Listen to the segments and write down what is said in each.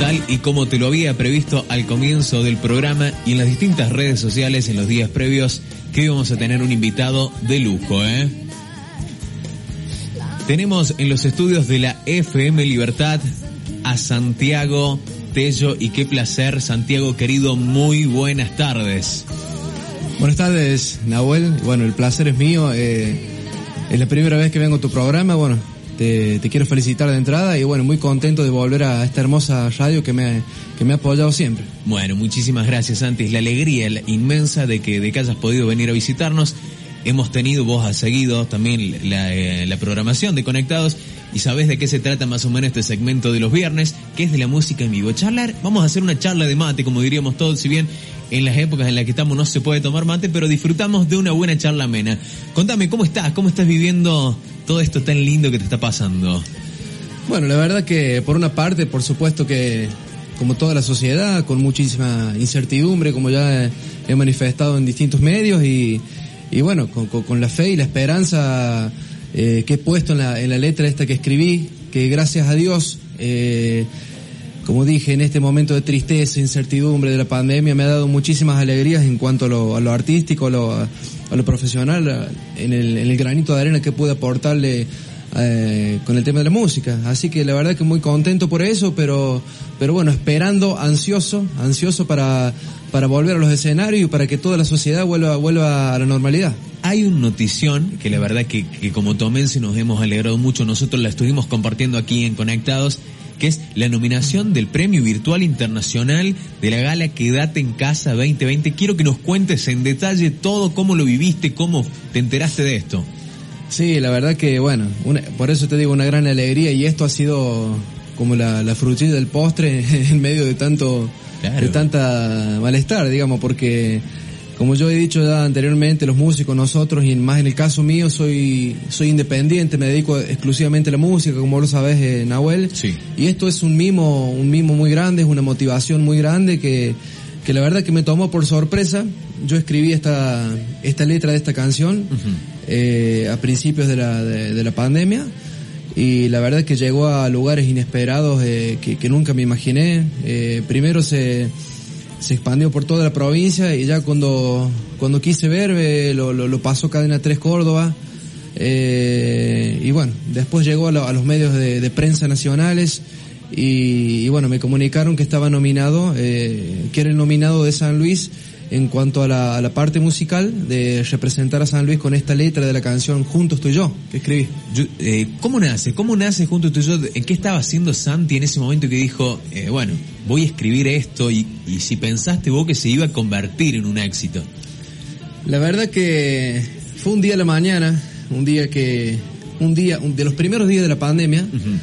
Tal y como te lo había previsto al comienzo del programa y en las distintas redes sociales en los días previos, que íbamos a tener un invitado de lujo, ¿eh? Tenemos en los estudios de la FM Libertad a Santiago Tello y qué placer, Santiago querido, muy buenas tardes. Buenas tardes, Nahuel. Bueno, el placer es mío. Eh, es la primera vez que vengo a tu programa. Bueno, te, quiero felicitar de entrada y bueno, muy contento de volver a esta hermosa radio que me, que me ha apoyado siempre. Bueno, muchísimas gracias, Santi. La alegría la inmensa de que, de que hayas podido venir a visitarnos. Hemos tenido, vos has seguido también la, eh, la programación de Conectados y sabés de qué se trata más o menos este segmento de los viernes, que es de la música en vivo. Charlar, vamos a hacer una charla de mate, como diríamos todos, si bien en las épocas en las que estamos no se puede tomar mate, pero disfrutamos de una buena charla amena. Contame, ¿cómo estás? ¿Cómo estás viviendo todo esto tan lindo que te está pasando? Bueno, la verdad que por una parte, por supuesto que como toda la sociedad, con muchísima incertidumbre, como ya he manifestado en distintos medios, y, y bueno, con, la fe y la esperanza eh, que he puesto en la, en la, letra esta que escribí, que gracias a Dios, eh, como dije, en este momento de tristeza, incertidumbre de la pandemia, me ha dado muchísimas alegrías en cuanto a lo, a lo artístico, a lo, profesional, en el, en el granito de arena que pude aportarle eh, con el tema de la música. Así que la verdad que muy contento por eso, pero, pero bueno, esperando, ansioso, ansioso para, para volver a los escenarios y para que toda la sociedad vuelva, vuelva a la normalidad. Hay una notición que la verdad que, que como tomense nos hemos alegrado mucho, nosotros la estuvimos compartiendo aquí en Conectados, que es la nominación del Premio Virtual Internacional de la Gala Quédate en Casa 2020. Quiero que nos cuentes en detalle todo, cómo lo viviste, cómo te enteraste de esto. Sí, la verdad que bueno, una, por eso te digo una gran alegría y esto ha sido como la, la frutilla del postre en medio de tanto, claro. de tanta malestar, digamos, porque como yo he dicho ya anteriormente, los músicos, nosotros, y más en el caso mío, soy, soy independiente, me dedico exclusivamente a la música, como lo sabes, eh, Nahuel. Sí. Y esto es un mimo, un mimo muy grande, es una motivación muy grande que, que la verdad que me tomó por sorpresa. Yo escribí esta, esta letra de esta canción uh -huh. eh, a principios de la, de, de, la pandemia y la verdad que llegó a lugares inesperados eh, que, que, nunca me imaginé. Eh, primero se, se expandió por toda la provincia y ya cuando, cuando quise ver lo, lo, lo, pasó Cadena 3 Córdoba. Eh, y bueno, después llegó a, lo, a los medios de, de, prensa nacionales y, y, bueno, me comunicaron que estaba nominado, eh, que era el nominado de San Luis en cuanto a la, a la, parte musical de representar a San Luis con esta letra de la canción Juntos tú y yo, que escribí. Yo, eh, ¿Cómo nace? ¿Cómo nace Juntos tú y yo? ¿En qué estaba haciendo Santi en ese momento que dijo, eh, bueno, voy a escribir esto y, y si pensaste vos que se iba a convertir en un éxito? La verdad que fue un día a la mañana, un día que, un día, un, de los primeros días de la pandemia, uh -huh.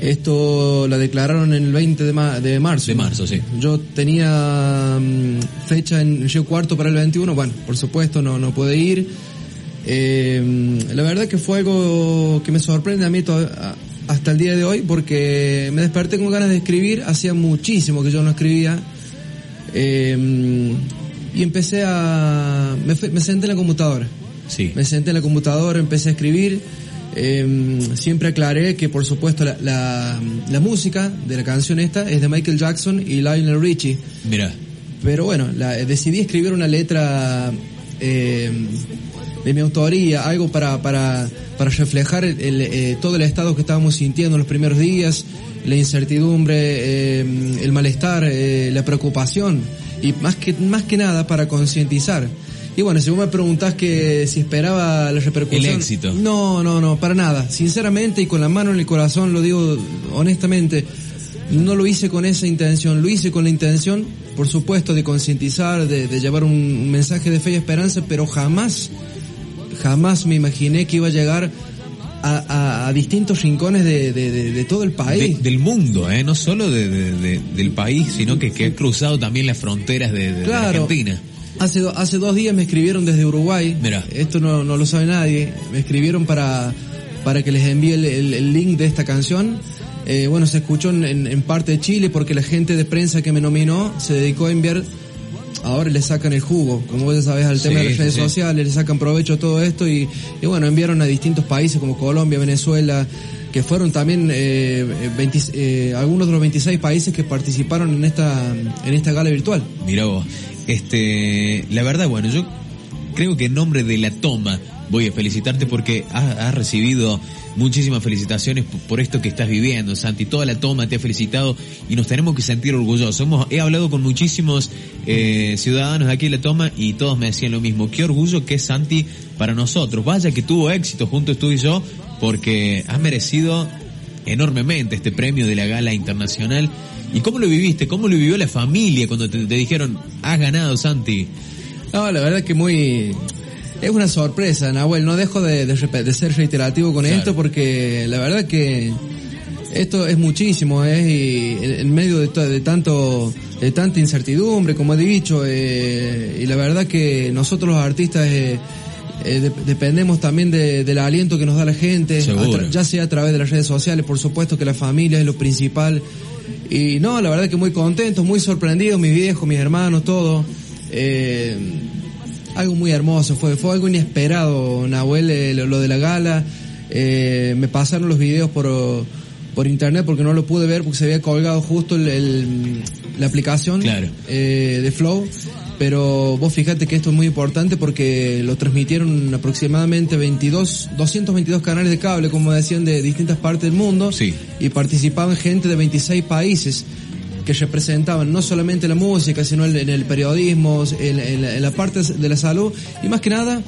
Esto la declararon en el 20 de, ma de marzo. De marzo, sí. Yo tenía um, fecha en Río Cuarto para el 21, bueno, por supuesto no, no pude ir. Eh, la verdad que fue algo que me sorprende a mí hasta el día de hoy porque me desperté con ganas de escribir, hacía muchísimo que yo no escribía. Eh, y empecé a... Me, me senté en la computadora. Sí. Me senté en la computadora, empecé a escribir eh, siempre aclaré que por supuesto la, la, la, música de la canción esta es de Michael Jackson y Lionel Richie. Mira. Pero bueno, la, decidí escribir una letra eh, de mi autoría, algo para, para, para reflejar el, el, eh, todo el estado que estábamos sintiendo en los primeros días, la incertidumbre, eh, el malestar, eh, la preocupación y más que, más que nada para concientizar. Y bueno, si vos me preguntás que si esperaba la repercusión. El éxito. No, no, no, para nada. Sinceramente y con la mano en el corazón, lo digo honestamente, no lo hice con esa intención. Lo hice con la intención, por supuesto, de concientizar, de, de, llevar un, un, mensaje de fe y esperanza, pero jamás, jamás me imaginé que iba a llegar a, distintos rincones de, todo el país. del mundo, ¿eh? no solo del país, sino que, que ha cruzado también las fronteras de, Argentina. Hace, hace dos días me escribieron desde Uruguay. Mira. Esto no, no lo sabe nadie. Me escribieron para, para que les envíe el, link de esta canción. Eh, bueno, se escuchó en, en, parte de Chile porque la gente de prensa que me nominó se dedicó a enviar ahora le sacan el jugo, como vos ya sabés, al tema de las redes sociales, le sacan provecho a todo esto y, bueno, enviaron a distintos países como Colombia, Venezuela, que fueron también eh, eh, algunos de los 26 países que participaron en esta, en esta gala virtual. Mira vos, este, la verdad, bueno, yo creo que en nombre de la toma voy a felicitarte porque has, recibido muchísimas felicitaciones por esto que estás viviendo, Santi. Toda la toma te ha felicitado y nos tenemos que sentir orgullosos. he hablado con muchísimos eh, ciudadanos de aquí en la toma y todos me decían lo mismo. Qué orgullo que es Santi para nosotros. Vaya que tuvo éxito juntos tú y yo porque has merecido enormemente este premio de la gala internacional. ¿Y cómo lo viviste? ¿Cómo lo vivió la familia cuando te, dijeron, has ganado, Santi? No, la verdad que muy, es una sorpresa, Nahuel. No dejo de, de, ser reiterativo con esto porque la verdad que esto es muchísimo, ¿eh? Y en, medio de, de, tanto de tanta incertidumbre, como he dicho, eh, y la verdad que nosotros los artistas eh, eh dependemos también del aliento que nos da la gente, ya sea a través de las redes sociales, por supuesto que la familia es lo principal. Y no, la verdad que muy contentos, muy sorprendidos, mis viejos, mis hermanos, todos. Eh, algo muy hermoso, fue, fue algo inesperado, Nahuel, eh, lo, de la gala. Eh, me pasaron los videos por, por internet porque no lo pude ver porque se había colgado justo el, la aplicación eh, de Flow. Pero vos fíjate que esto es muy importante porque lo transmitieron aproximadamente 22, 222 canales de cable, como decían, de distintas partes del mundo. Sí. Y participaban gente de 26 países que representaban no solamente la música, sino en el periodismo, en, la parte de la salud y más que nada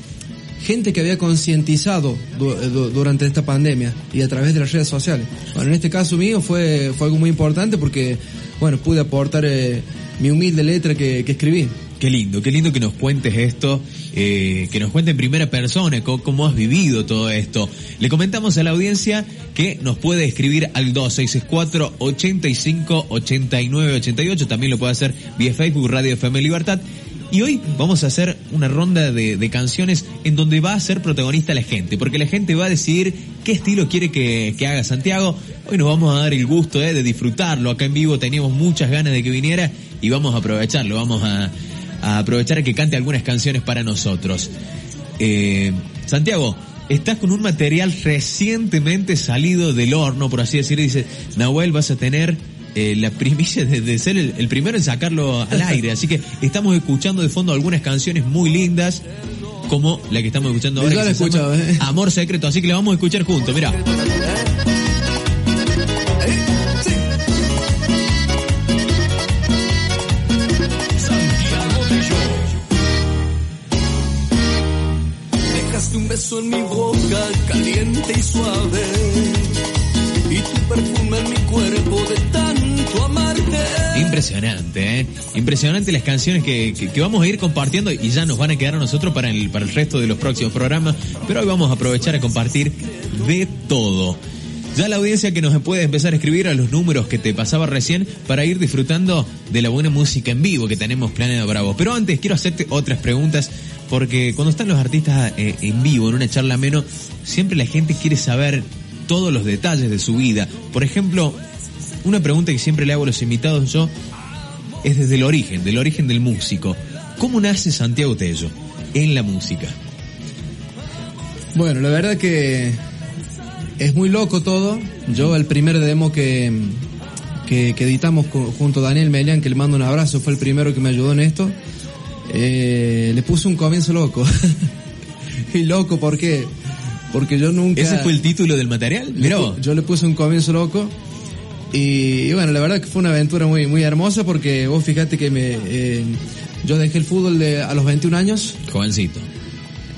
gente que había concientizado durante esta pandemia y a través de las redes sociales. Bueno, en este caso mío fue, fue algo muy importante porque, bueno, pude aportar eh, mi humilde letra que, que escribí. Qué lindo, qué lindo que nos cuentes esto, eh, que nos cuente en primera persona cómo, has vivido todo esto. Le comentamos a la audiencia que nos puede escribir al 2664 85 89 88, también lo puede hacer vía Facebook Radio FM Libertad. Y hoy vamos a hacer una ronda de, canciones en donde va a ser protagonista la gente, porque la gente va a decidir qué estilo quiere que, haga Santiago. Hoy nos vamos a dar el gusto eh, de disfrutarlo acá en vivo, teníamos muchas ganas de que viniera y vamos a aprovecharlo, vamos a, aprovechar que cante algunas canciones para nosotros. Eh, Santiago, estás con un material recientemente salido del horno, por así decirlo, dice, Nahuel, vas a tener eh, la primicia de, ser el, primero en sacarlo al aire. Así que estamos escuchando de fondo algunas canciones muy lindas, como la que estamos escuchando ahora. ¿eh? Amor Secreto, así que la vamos a escuchar juntos, mira. beso en mi boca, caliente y suave. Y tu perfume Impresionante, ¿eh? Impresionante las canciones que, que, vamos a ir compartiendo y ya nos van a quedar a nosotros para el, para el resto de los próximos programas. Pero hoy vamos a aprovechar a compartir de todo. Ya la audiencia que nos puede empezar a escribir a los números que te pasaba recién para ir disfrutando de la buena música en vivo que tenemos planeado para vos. Pero antes quiero hacerte otras preguntas porque cuando están los artistas eh, en vivo, en una charla menos, siempre la gente quiere saber todos los detalles de su vida. Por ejemplo, una pregunta que siempre le hago a los invitados yo es desde el origen, del origen del músico. ¿Cómo nace Santiago Tello en la música? Bueno, la verdad que es muy loco todo. Yo el primer demo que, que, editamos junto a Daniel Melian, que le mando un abrazo, fue el primero que me ayudó en esto. Eh, le puse un comienzo loco. y loco, ¿por qué? Porque yo nunca... ¿Ese fue el título del material? yo le puse un comienzo loco. Y, bueno, la verdad que fue una aventura muy, muy hermosa porque vos fíjate que me, eh, yo dejé el fútbol de, a los 21 años. Jovencito.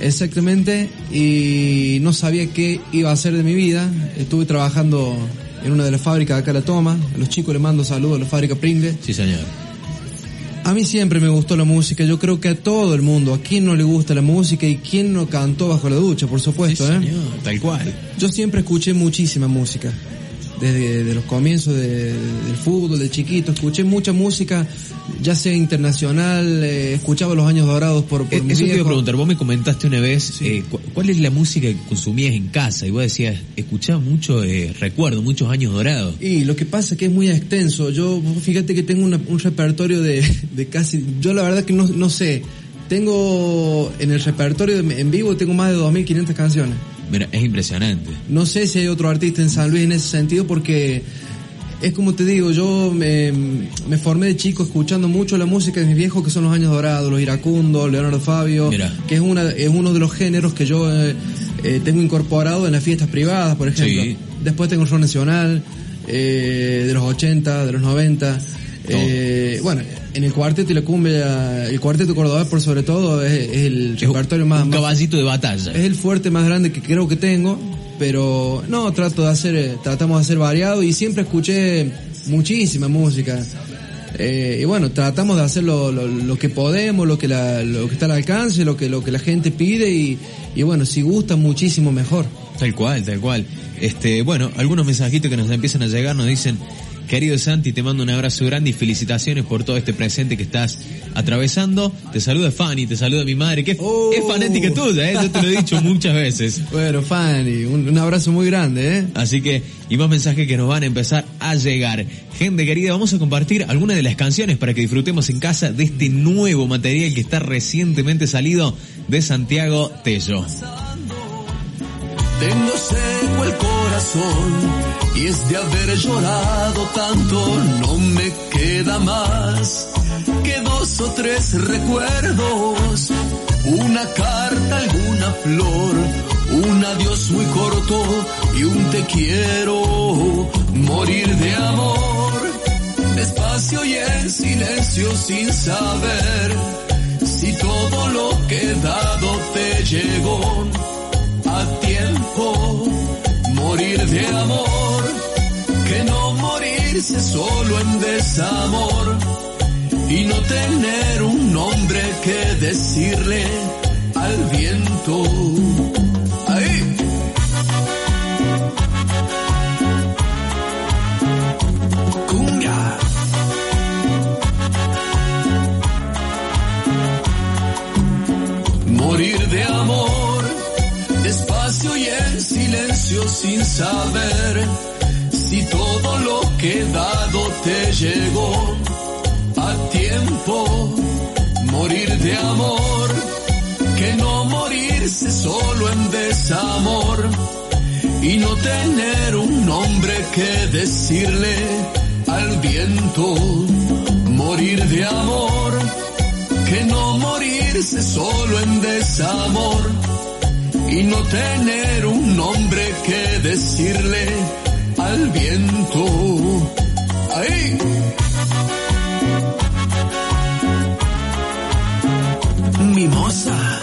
Exactamente. Y no sabía qué iba a hacer de mi vida. Estuve trabajando en una de las fábricas de acá la Toma. A los chicos les mando saludos a la fábrica Pringle. Sí, señor A mí siempre me gustó la música, yo creo que a todo el mundo, a quien no le gusta la música y quien no cantó bajo la ducha, por supuesto, ¿eh? tal cual. Yo siempre escuché muchísima música. Desde los comienzos del fútbol, de chiquito, escuché mucha música, ya sea internacional, eh, escuchaba los años dorados por, por eh, Eso te iba a preguntar, vos me comentaste una vez, eh, ¿cuál es la música que consumías en casa? Y vos decías, escuchaba mucho, eh, recuerdo, muchos años dorados. Y lo que pasa es que es muy extenso, yo, fíjate que tengo un repertorio de, de casi, yo la verdad que no, no sé, tengo en el repertorio en vivo tengo más de 2.500 canciones. Mira, es impresionante. No sé si hay otro artista en San Luis en ese sentido porque es como te digo, yo me, me, formé de chico escuchando mucho la música de mis viejos que son los años dorados, los iracundos, Leonardo Fabio, que es una es uno de los géneros que yo eh, eh, tengo incorporado en las fiestas privadas, por ejemplo. Después tengo el rock nacional eh, de los 80, de los 90. Bueno, en el cuarteto y la cumbia, el cuarteto cordobés por sobre todo es, el repertorio más... Un caballito de batalla. Es el fuerte más grande que creo que tengo, pero no, trato de hacer, eh, tratamos de hacer variado y siempre escuché muchísima música. Eh, y bueno, tratamos de hacer lo, lo, que podemos, lo que, la, lo que está al alcance, lo que, lo que la gente pide y, y bueno, si gusta muchísimo mejor. Tal cual, tal cual. Este, bueno, algunos mensajitos que nos empiezan a llegar nos dicen, Querido Santi, te mando un abrazo grande y felicitaciones por todo este presente que estás atravesando. Te saluda Fanny, te saluda mi madre, que es, oh. fanática tuya, ¿eh? yo te lo he dicho muchas veces. Bueno, Fanny, un, abrazo muy grande. ¿eh? Así que, y más mensajes que nos van a empezar a llegar. Gente querida, vamos a compartir algunas de las canciones para que disfrutemos en casa de este nuevo material que está recientemente salido de Santiago Tello. Tengo seco el corazón y es de haber llorado tanto, no me queda más que dos o tres recuerdos, una carta, alguna flor, un adiós muy corto y un te quiero, morir de amor, despacio y en silencio sin saber si todo lo que he dado te llegó a tiempo, morir de amor que no morirse solo en desamor y no tener un nombre que decirle al viento. Sin saber si todo lo que he dado te llegó a tiempo, morir de amor, que no morirse solo en desamor y no tener un nombre que decirle al viento, morir de amor, que no morirse solo en desamor y no tener un nombre que decirle al viento. Ahí. Mimosa.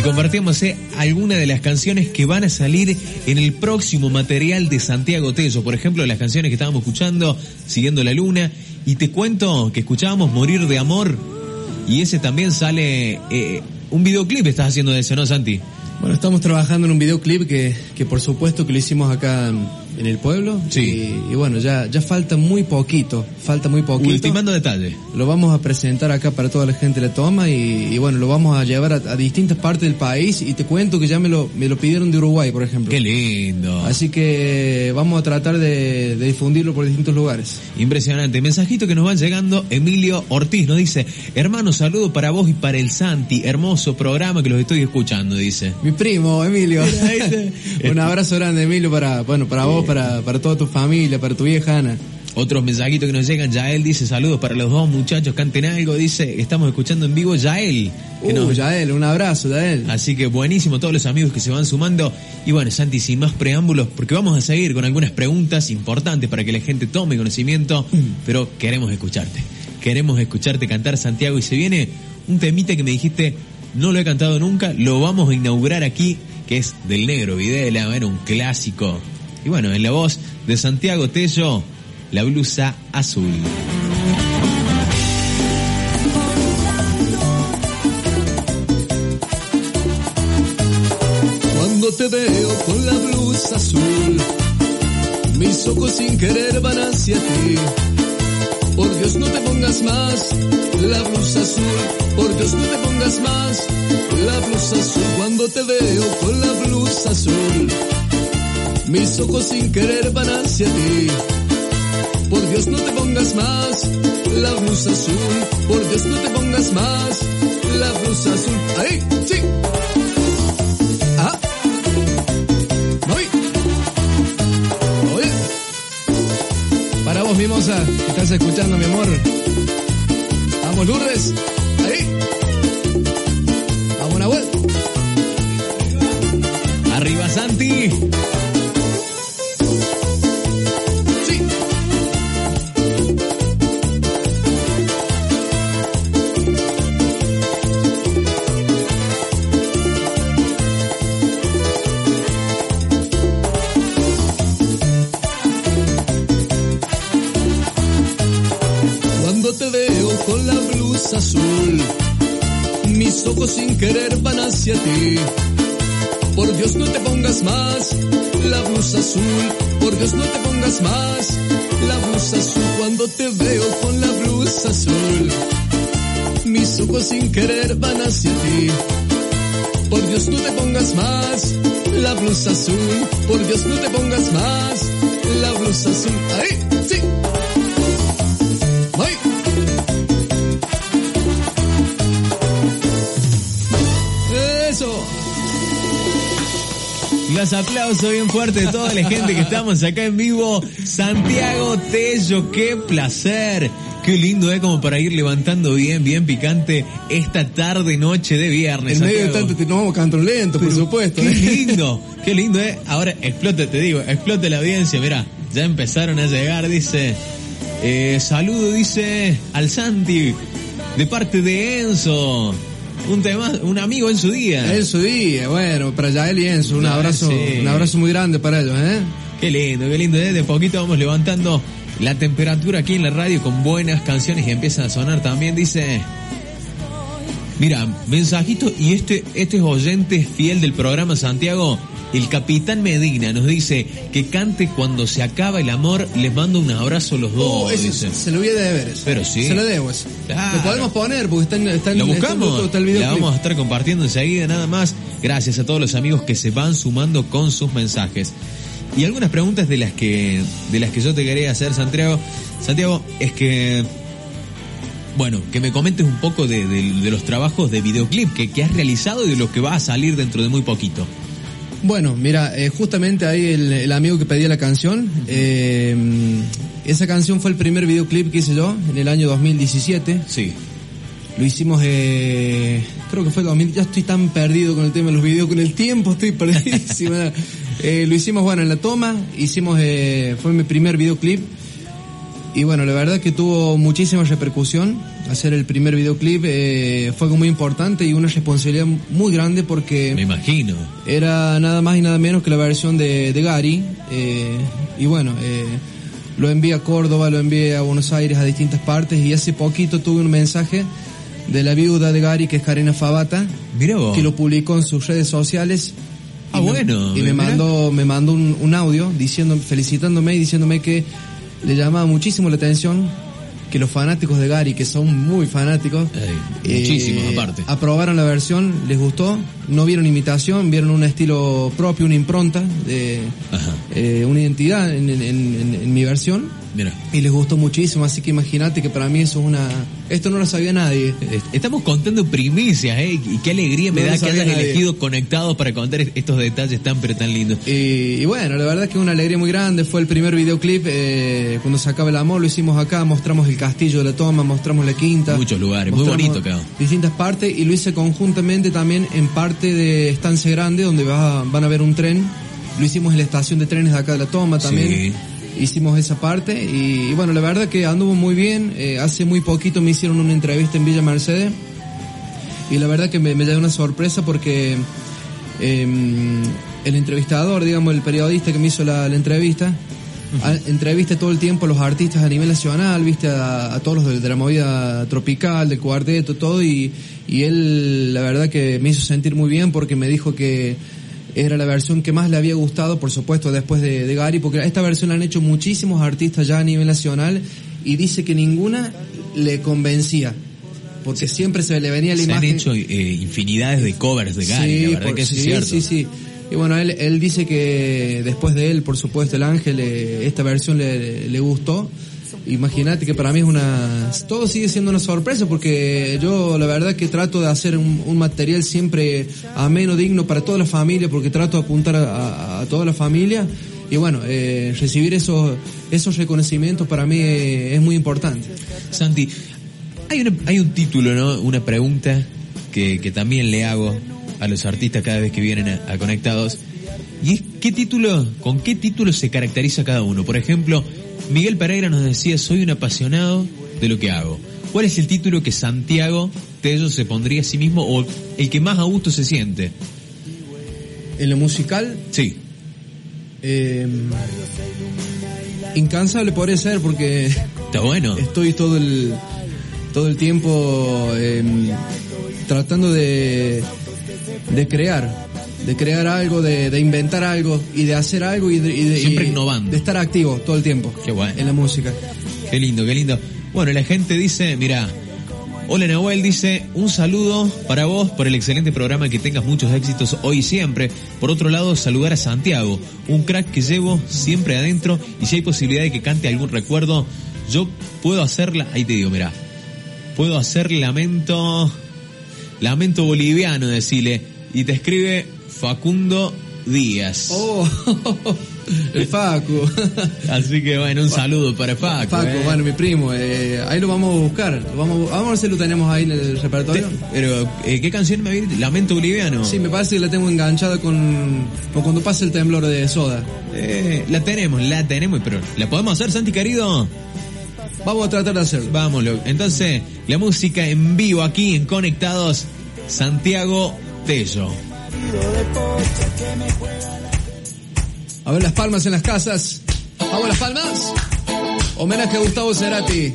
Y compartimos eh, algunas de las canciones que van a salir en el próximo material de Santiago Tello. Por ejemplo, las canciones que estábamos escuchando, Siguiendo la Luna. Y te cuento que escuchábamos Morir de Amor. Y ese también sale... eh, un videoclip estás haciendo de ese, ¿no, Santi? Bueno, estamos trabajando en un videoclip que, que por supuesto que lo hicimos acá en el pueblo. Sí. Y, y bueno, ya, ya falta muy poquito, falta muy poquito. Ultimando detalle. Lo vamos a presentar acá para toda la gente de la toma y, y bueno, lo vamos a llevar a, a distintas partes del país y te cuento que ya me lo, me lo pidieron de Uruguay, por ejemplo. Qué lindo. Así que vamos a tratar de, de difundirlo por distintos lugares. Impresionante. Mensajito que nos van llegando. Emilio Ortiz nos dice, hermano, saludo para vos y para el Santi. Hermoso programa que los estoy escuchando, dice. Mi primo, Emilio. un abrazo grande, Emilio, para, bueno, para vos, para, para toda tu familia, para tu vieja Ana. Otros mensajitos que nos llegan, Yael dice saludos para los dos muchachos, canten algo, dice, estamos escuchando en vivo Yael. Que Uh, nos- Yael, un abrazo, Yael. Así que buenísimo todos los amigos que se van sumando. Y bueno, Santi, sin más preámbulos, porque vamos a seguir con algunas preguntas importantes para que la gente tome conocimiento, pero queremos escucharte. Queremos escucharte cantar, Santiago, y se viene un temita que me dijiste, no lo he cantado nunca, lo vamos a inaugurar aquí, que es del negro Videla, era un clásico. Y bueno, en la voz de Santiago Tello, la blusa azul. Cuando te veo con la blusa azul, mis ojos sin querer van hacia ti. Por Dios no te pongas más la blusa azul, por Dios no te pongas más la blusa azul. Cuando te veo con la blusa azul, mis ojos sin querer van hacia ti. Por Dios no te pongas más la blusa azul, por Dios no te pongas más la blusa azul. Ahí, sí. Ah. Voy. Voy. Para vos, mimosa, que estás escuchando, mi amor. Vamos, Lourdes. Por Dios no te pongas más la blusa azul, por Dios no te pongas más la blusa azul. Cuando te veo con la blusa azul, mis ojos sin querer van hacia ti. Por Dios no te pongas más la blusa azul, por Dios no te pongas más la blusa azul. Ahí, sí. Los aplausos bien fuertes de toda la gente que estamos acá en vivo. Santiago Tello, qué placer. Qué lindo, ¿eh? Como para ir levantando bien, bien picante esta tarde, noche de viernes. En medio de tanto te tomamos lento, por supuesto. Qué ¿eh? lindo, qué lindo, ¿eh? Ahora explota, te digo, explota la audiencia, mira, ya empezaron a llegar, dice. Eh, saludo, dice al Santi, de parte de Enzo. Un tema, un amigo en su día. En su día, bueno, para Yael y Enzo, un abrazo, sí. un abrazo muy grande para ellos, ¿eh? Qué lindo, qué lindo. ¿eh? De poquito vamos levantando la temperatura aquí en la radio con buenas canciones y empiezan a sonar también. Dice, mira, mensajito y este, este es oyente fiel del programa Santiago. El capitán Medina nos dice que cante cuando se acaba el amor. Les mando un abrazo a los dos. Oh, ese se lo voy a deber eso. Pero sí. Se lo debo eso. Claro. Lo podemos poner porque está en, está en Lo está en buscamos. YouTube, está el La vamos a estar compartiendo enseguida nada más. Gracias a todos los amigos que se van sumando con sus mensajes. Y algunas preguntas de las que de las que yo te quería hacer, Santiago. Santiago, es que bueno, que me comentes un poco de, de- de los trabajos de videoclip que, que has realizado y de los que va a salir dentro de muy poquito. Bueno, mira, eh, justamente ahí el, el amigo que pedía la canción, eh, esa canción fue el primer videoclip que hice yo en el año 2017. Sí. Lo hicimos, eh, creo que fue 2000, ya estoy tan perdido con el tema de los videos, con el tiempo estoy perdidísimo. Eh, lo hicimos, bueno, en la toma, hicimos, eh, fue mi primer videoclip. Y bueno, la verdad que tuvo muchísima repercusión. Hacer el primer videoclip eh, fue algo muy importante y una responsabilidad muy grande porque... Me imagino. Era nada más y nada menos que la versión de, de Gary. eh, y bueno, eh, lo envié a Córdoba, lo envié a Buenos Aires, a distintas partes. Y hace poquito tuve un mensaje de la viuda de Gary, que es Karina Fabata, Mira vos. que lo publicó en sus redes sociales. Ah, Y me- bueno, Y me mandó, me mandó un, un audio diciendo, felicitándome y diciéndome que le llamaba muchísimo la atención que los fanáticos de Gary, que son muy fanáticos, Ey, muchísimos, eh, aparte. Aprobaron la versión, les gustó, no vieron imitación, vieron un estilo propio, una impronta, de, eh, una identidad en, en- en- en mi versión Mira. y les gustó muchísimo, así que imagínate que para mí eso es una... Esto no lo sabía nadie. Estamos contando primicias, ¿eh? Y qué alegría me No da que hayas nadie. elegido conectados para contar estos detalles tan pero tan lindos. Y, y bueno, la verdad que una alegría muy grande, fue el primer videoclip, eh, cuando se acaba el amor lo hicimos acá, mostramos el castillo de la toma, mostramos la quinta. Muchos lugares, muy bonito quedó. Distintas partes y lo hice conjuntamente también en parte de Estancia Grande, donde va- van a ver un tren. Lo hicimos en la estación de trenes de acá de la toma también. Sí. Hicimos esa parte y, y bueno, la verdad que anduvo muy bien. Eh, hace muy poquito me hicieron una entrevista en Villa Mercedes y la verdad que me, me una sorpresa porque eh, el entrevistador, digamos, el periodista que me hizo la, la entrevista, a- entrevista todo el tiempo a los artistas a nivel nacional, viste, a, a todos los de, de la movida tropical, del cuarteto, todo, y, y él la verdad que me hizo sentir muy bien porque me dijo que era la versión que más le había gustado, por supuesto, después de, de Gary, porque esta versión la han hecho muchísimos artistas ya a nivel nacional y dice que ninguna le convencía. Porque siempre se le venía la Se han imagen. hecho eh, infinidades de covers de Gary, la verdad por- que eso sí, es cierto. Sí, sí. Y bueno, él, él dice que después de él, por supuesto, el Ángel, eh, esta versión le, le gustó. Imagínate que para mí es una... Todo sigue siendo una sorpresa porque yo la verdad que trato de hacer un, material siempre ameno, digno para toda la familia porque trato de apuntar a, toda la familia. Y bueno, eh, recibir esos, esos reconocimientos para mí es muy importante. Santi, hay, una- hay un título, ¿no? Una pregunta que, que también le hago a los artistas cada vez que vienen a, a Conectados. Y es, ¿qué título, con qué título se caracteriza cada uno? Por ejemplo, Miguel Pereira nos decía, soy un apasionado de lo que hago. ¿Cuál es el título que Santiago Tello se pondría a sí mismo o el que más a gusto se siente? En lo musical, Sí. eh, incansable podría ser porque Está bueno. estoy todo el todo el tiempo eh, tratando de de crear de crear algo de, de inventar algo y de hacer algo y de, y de- Siempre y innovando. de estar activo todo el tiempo Qué bueno. en la música Qué lindo, qué lindo. Bueno, la gente dice, mira, hola Nahuel, dice, un saludo para vos por el excelente programa, que tengas muchos éxitos hoy y siempre. Por otro lado, saludar a Santiago, un crack que llevo siempre adentro y si hay posibilidad de que cante algún recuerdo, yo puedo hacerla, ahí te digo, mira, puedo hacer lamento, lamento boliviano, decile, y te escribe Facundo Díaz. Oh, el Facu. Así que bueno, un saludo para Facu. Facu, eh. bueno, mi primo, eh, ahí lo vamos a buscar. Vamos, vamos, a ver si lo tenemos ahí en el repertorio. Pero, eh, ¿qué canción me vi? Lamento Boliviano. Sí, me parece que la tengo enganchada con, con cuando pasa el temblor de soda. Eh, la tenemos, la tenemos, pero ¿la podemos hacer, Santi querido? Vamos a tratar de hacerlo. Vámonos. Entonces, la música en vivo aquí en Conectados, Santiago Tello. A ver las palmas en las casas. Vamos las palmas. Homenaje a Gustavo Cerati.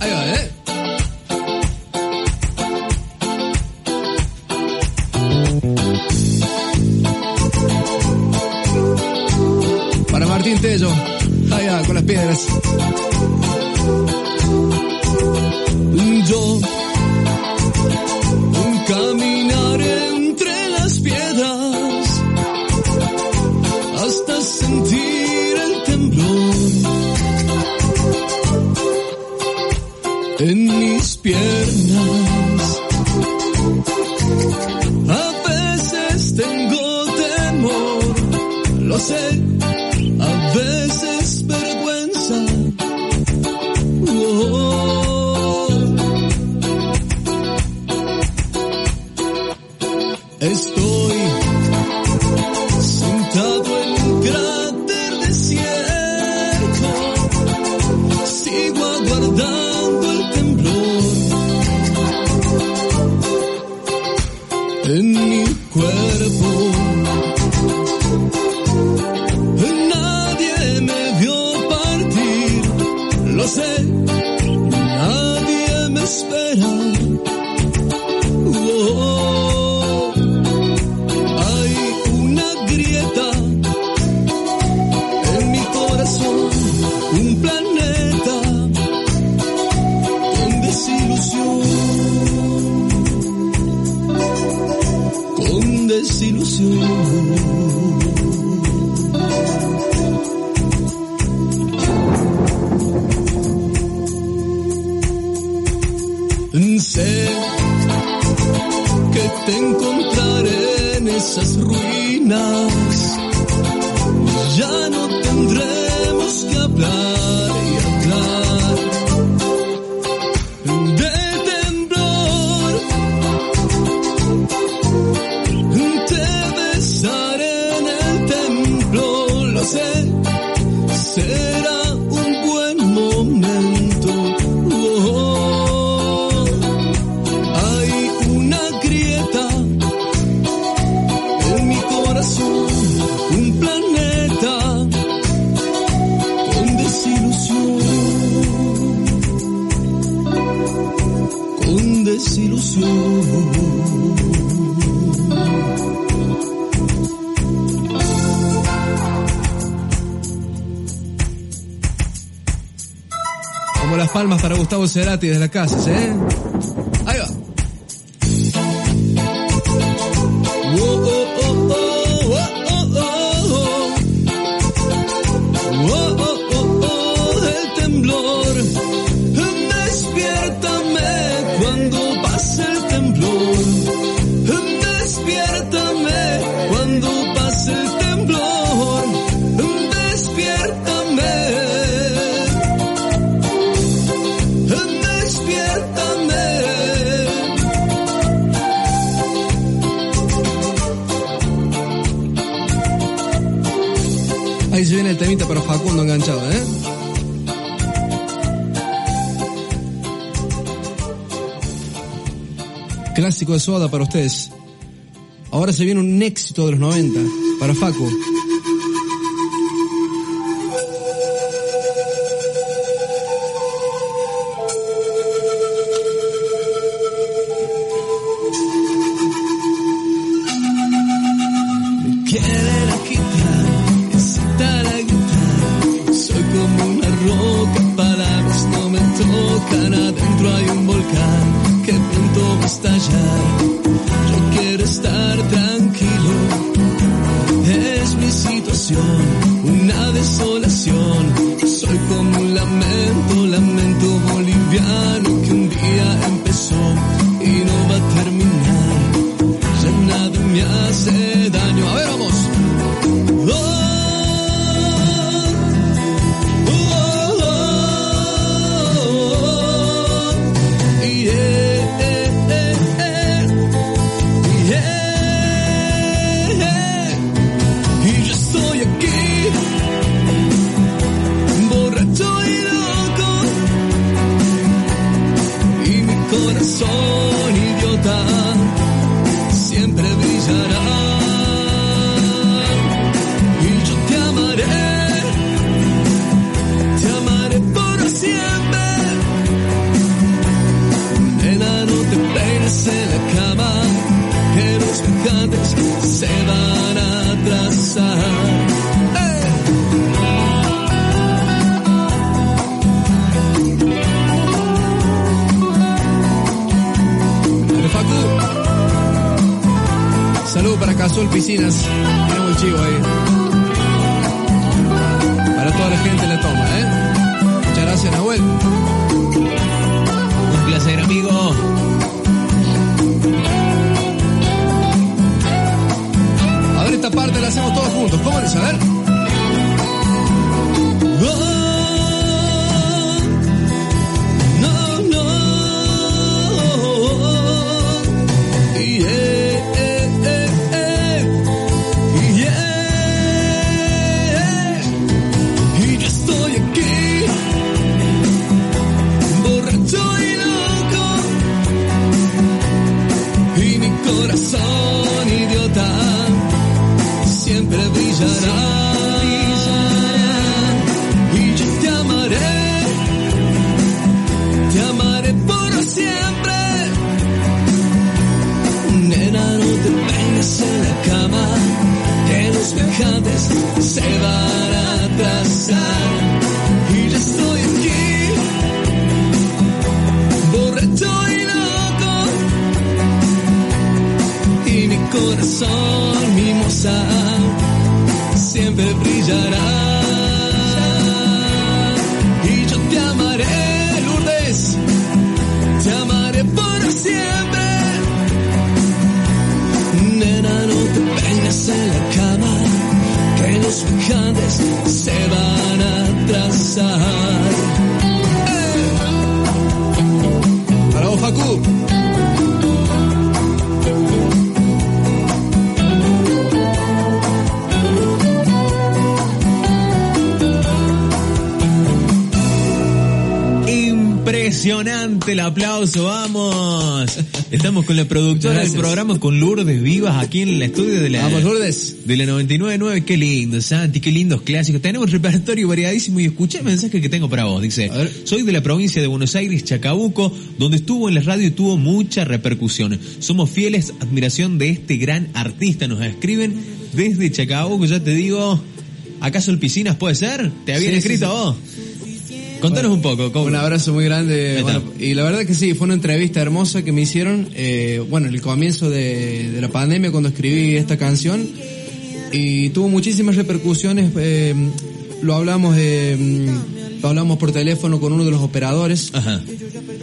Ahí va, ¿eh? Para Martín Tello. Ahí va, con las piedras. Gustavo Cerati desde la casa, ¿eh? se viene el temita, pero Facundo enganchado, ¿eh? Clásico de soda para ustedes. Ahora se viene un éxito de los 90 para Facu. Atrasar. ¡Eh! Para vos, Facu. Impresionante el aplauso, vamos. Estamos con la productora del programa, con Lourdes Vivas, aquí en el estudio de la, Vamos, Lourdes. de la 99.9. Qué lindo, Santi, qué lindos clásicos. Tenemos repertorio variadísimo y escuché el mensaje que tengo para vos. Dice, soy de la provincia de Buenos Aires, Chacabuco, donde estuvo en la radio y tuvo mucha repercusión. Somos fieles, admiración de este gran artista. Nos escriben desde Chacabuco, ya te digo, ¿acaso el Piscinas puede ser? ¿Te habían Sí, escrito sí. vos? Contanos un poco. ¿cómo? Un abrazo muy grande. Bueno, y la verdad que sí, fue una entrevista hermosa que me hicieron, eh, bueno, en el comienzo de, de la pandemia cuando escribí esta canción. Y tuvo muchísimas repercusiones. eh, lo hablamos, eh, lo hablamos por teléfono con uno de los operadores. Ajá.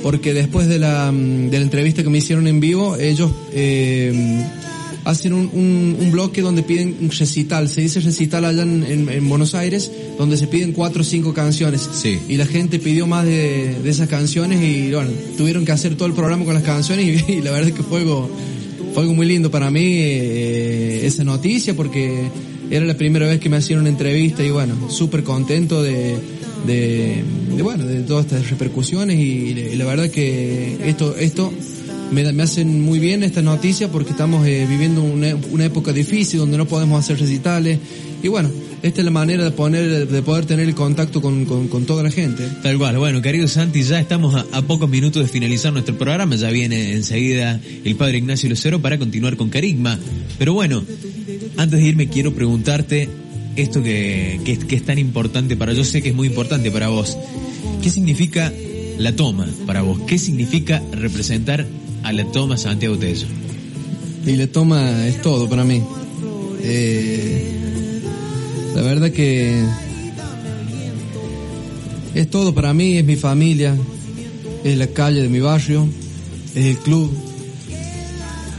porque después de la, mm, de la entrevista que me hicieron en vivo, ellos eh, hacen un, un, un bloque donde piden un recital, se dice recital allá en, en- en Buenos Aires, donde se piden cuatro o cinco canciones. Sí. Y la gente pidió más de, de esas canciones y bueno, tuvieron que hacer todo el programa con las canciones y, y la verdad es que fue algo, fue algo muy lindo para mí eh, esa noticia porque era la primera vez que me hacían una entrevista y bueno, súper contento de, de, de, bueno, de todas estas repercusiones y, y la verdad que esto, esto me, me hacen muy bien esta noticia porque estamos eh, viviendo una, una época difícil donde no podemos hacer recitales y bueno, esta es la manera de poner, de poder tener el contacto con, con, con toda la gente. Tal cual. Bueno, querido Santi, ya estamos a, a pocos minutos de finalizar nuestro programa. Ya viene enseguida el padre Ignacio Lucero para continuar con Carigma. Pero bueno, antes de irme quiero preguntarte esto que, que es tan importante para... Yo sé que es muy importante para vos. ¿Qué significa la toma para vos? ¿Qué significa representar a la toma Santiago Tello? Y la toma es todo para mí. Eh, la verdad que es todo para mí, es mi familia, es la calle de mi barrio, es el club,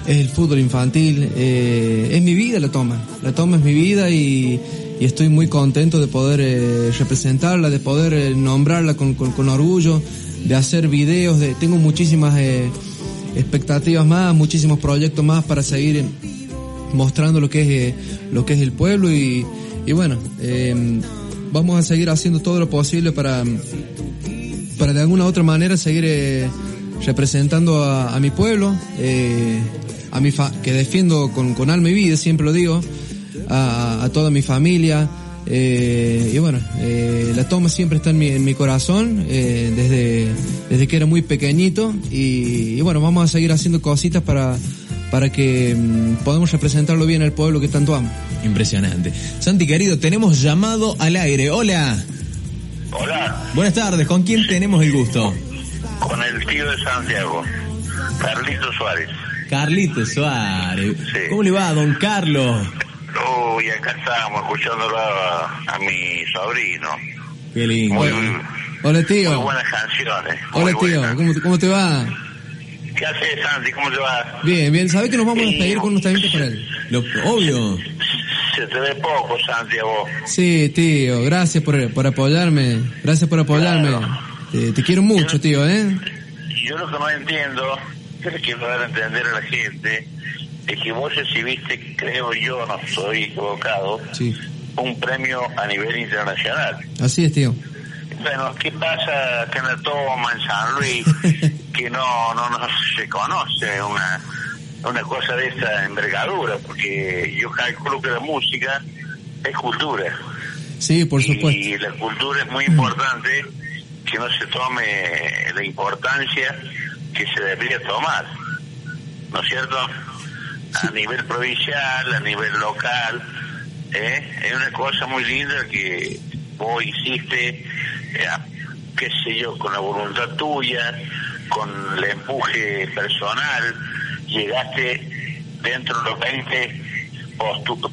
es el fútbol infantil, eh, es mi vida la toma. La toma es mi vida y, y estoy muy contento de poder eh, representarla, de poder eh, nombrarla con, con- con orgullo, de hacer videos, de, tengo muchísimas expectativas más, muchísimos proyectos más para seguir mostrando lo que es lo que es el pueblo y, y bueno, eh, vamos a seguir haciendo todo lo posible para para de alguna u otra manera seguir eh, representando a, mi pueblo, eh, a mi fa que defiendo con, con, alma y vida, siempre lo digo, a, toda mi familia. Eh, y bueno, la toma siempre está en mi, en mi corazón desde, desde que era muy pequeñito y, bueno, vamos a seguir haciendo cositas para, para que mm, podamos representarlo bien al pueblo que tanto amo. Impresionante. Santi querido, tenemos llamado al aire. Hola. Hola. Buenas tardes, ¿con quién tenemos el gusto? Con el tío de Santiago, Carlito Suárez. Carlito Suárez. ¿Cómo le va, don Carlos? Uy, acá estábamos escuchándolo a, mi sobrino. Qué lindo. Muy, Hola, tío. Muy buenas canciones. Hola, tío. ¿Cómo, ¿Cómo, te va? ¿Qué haces, Santi? ¿Cómo te va? Bien, bien. ¿Sabes que nos vamos a despedir con nuestra gente para él? Lo, obvio. Se te ve poco, Santiago. Sí, tío. Gracias por, por apoyarme. Gracias por apoyarme. Te, quiero mucho, tío, ¿eh? Yo lo que no entiendo, que le quiero dar a entender a la gente, es que vos recibiste, creo yo, no estoy equivocado, un premio a nivel internacional. Así es, tío. Bueno, ¿qué pasa que en el toma en San Luis que no, no, no se conoce una, una cosa de esta envergadura? Porque yo calculo que la música es cultura. Sí, por supuesto. Y la cultura es muy importante que no se tome la importancia que se debería tomar, ¿no es cierto? A nivel provincial, a nivel local, ¿eh? es una cosa muy linda que vos hiciste, eh, qué sé yo, con la voluntad tuya, con el empuje personal, llegaste dentro de los 20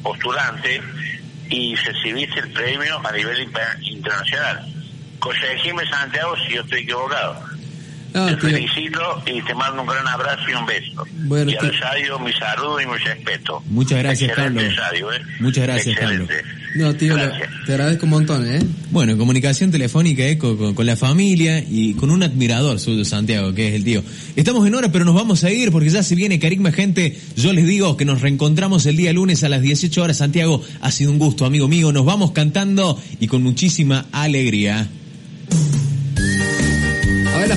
postulantes y recibiste el premio a nivel internacional decime Santiago si yo estoy equivocado. Te felicito y te mando un gran abrazo y un beso. Bueno, y al ensayo, mi saludo y mi respeto. Muchas gracias, Carlos. ¿eh? Muchas gracias, Carlos. No, tío, te agradezco un montón, ¿eh? Bueno, comunicación telefónica ¿eh? con, con, la familia y con un admirador suyo, Santiago, que es el tío. Estamos en hora, pero nos vamos a ir porque ya se viene Carigma, gente. Yo les digo que nos reencontramos el día lunes a las 18 horas. Santiago, ha sido un gusto, amigo mío. Nos vamos cantando y con muchísima alegría.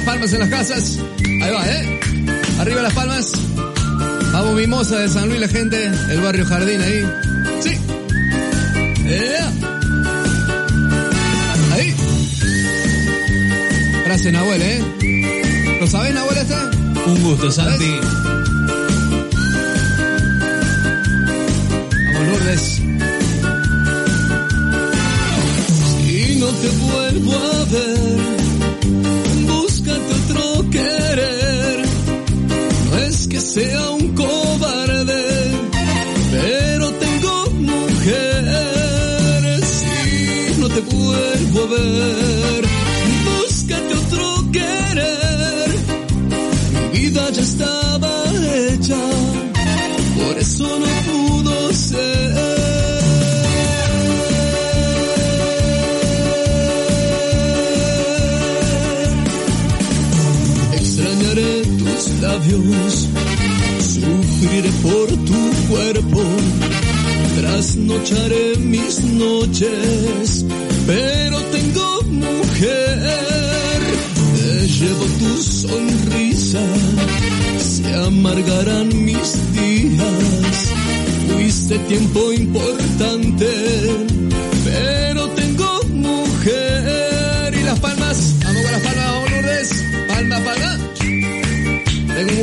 Palmas en las casas. Ahí va, ¿eh? Arriba las palmas. Vamos Mimosa de San Luis, la gente. El barrio Jardín ahí. Sí. Ahí. Gracias, Nahuel, ¿eh? ¿Lo sabes, Nahuel, este? Un gusto, Santi. Vamos, Lourdes. Si no te vuelvo a ver es que sea un cobarde, pero tengo mujer. Si no te vuelvo a ver, búscate otro querer. Mi vida ya estaba hecha, por eso no pudo sufriré por tu cuerpo, trasnocharé mis noches, pero tengo mujer, te llevo tu sonrisa, se amargarán mis días, fuiste tiempo importante,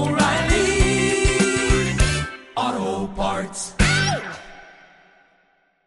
oh. O'Reilly.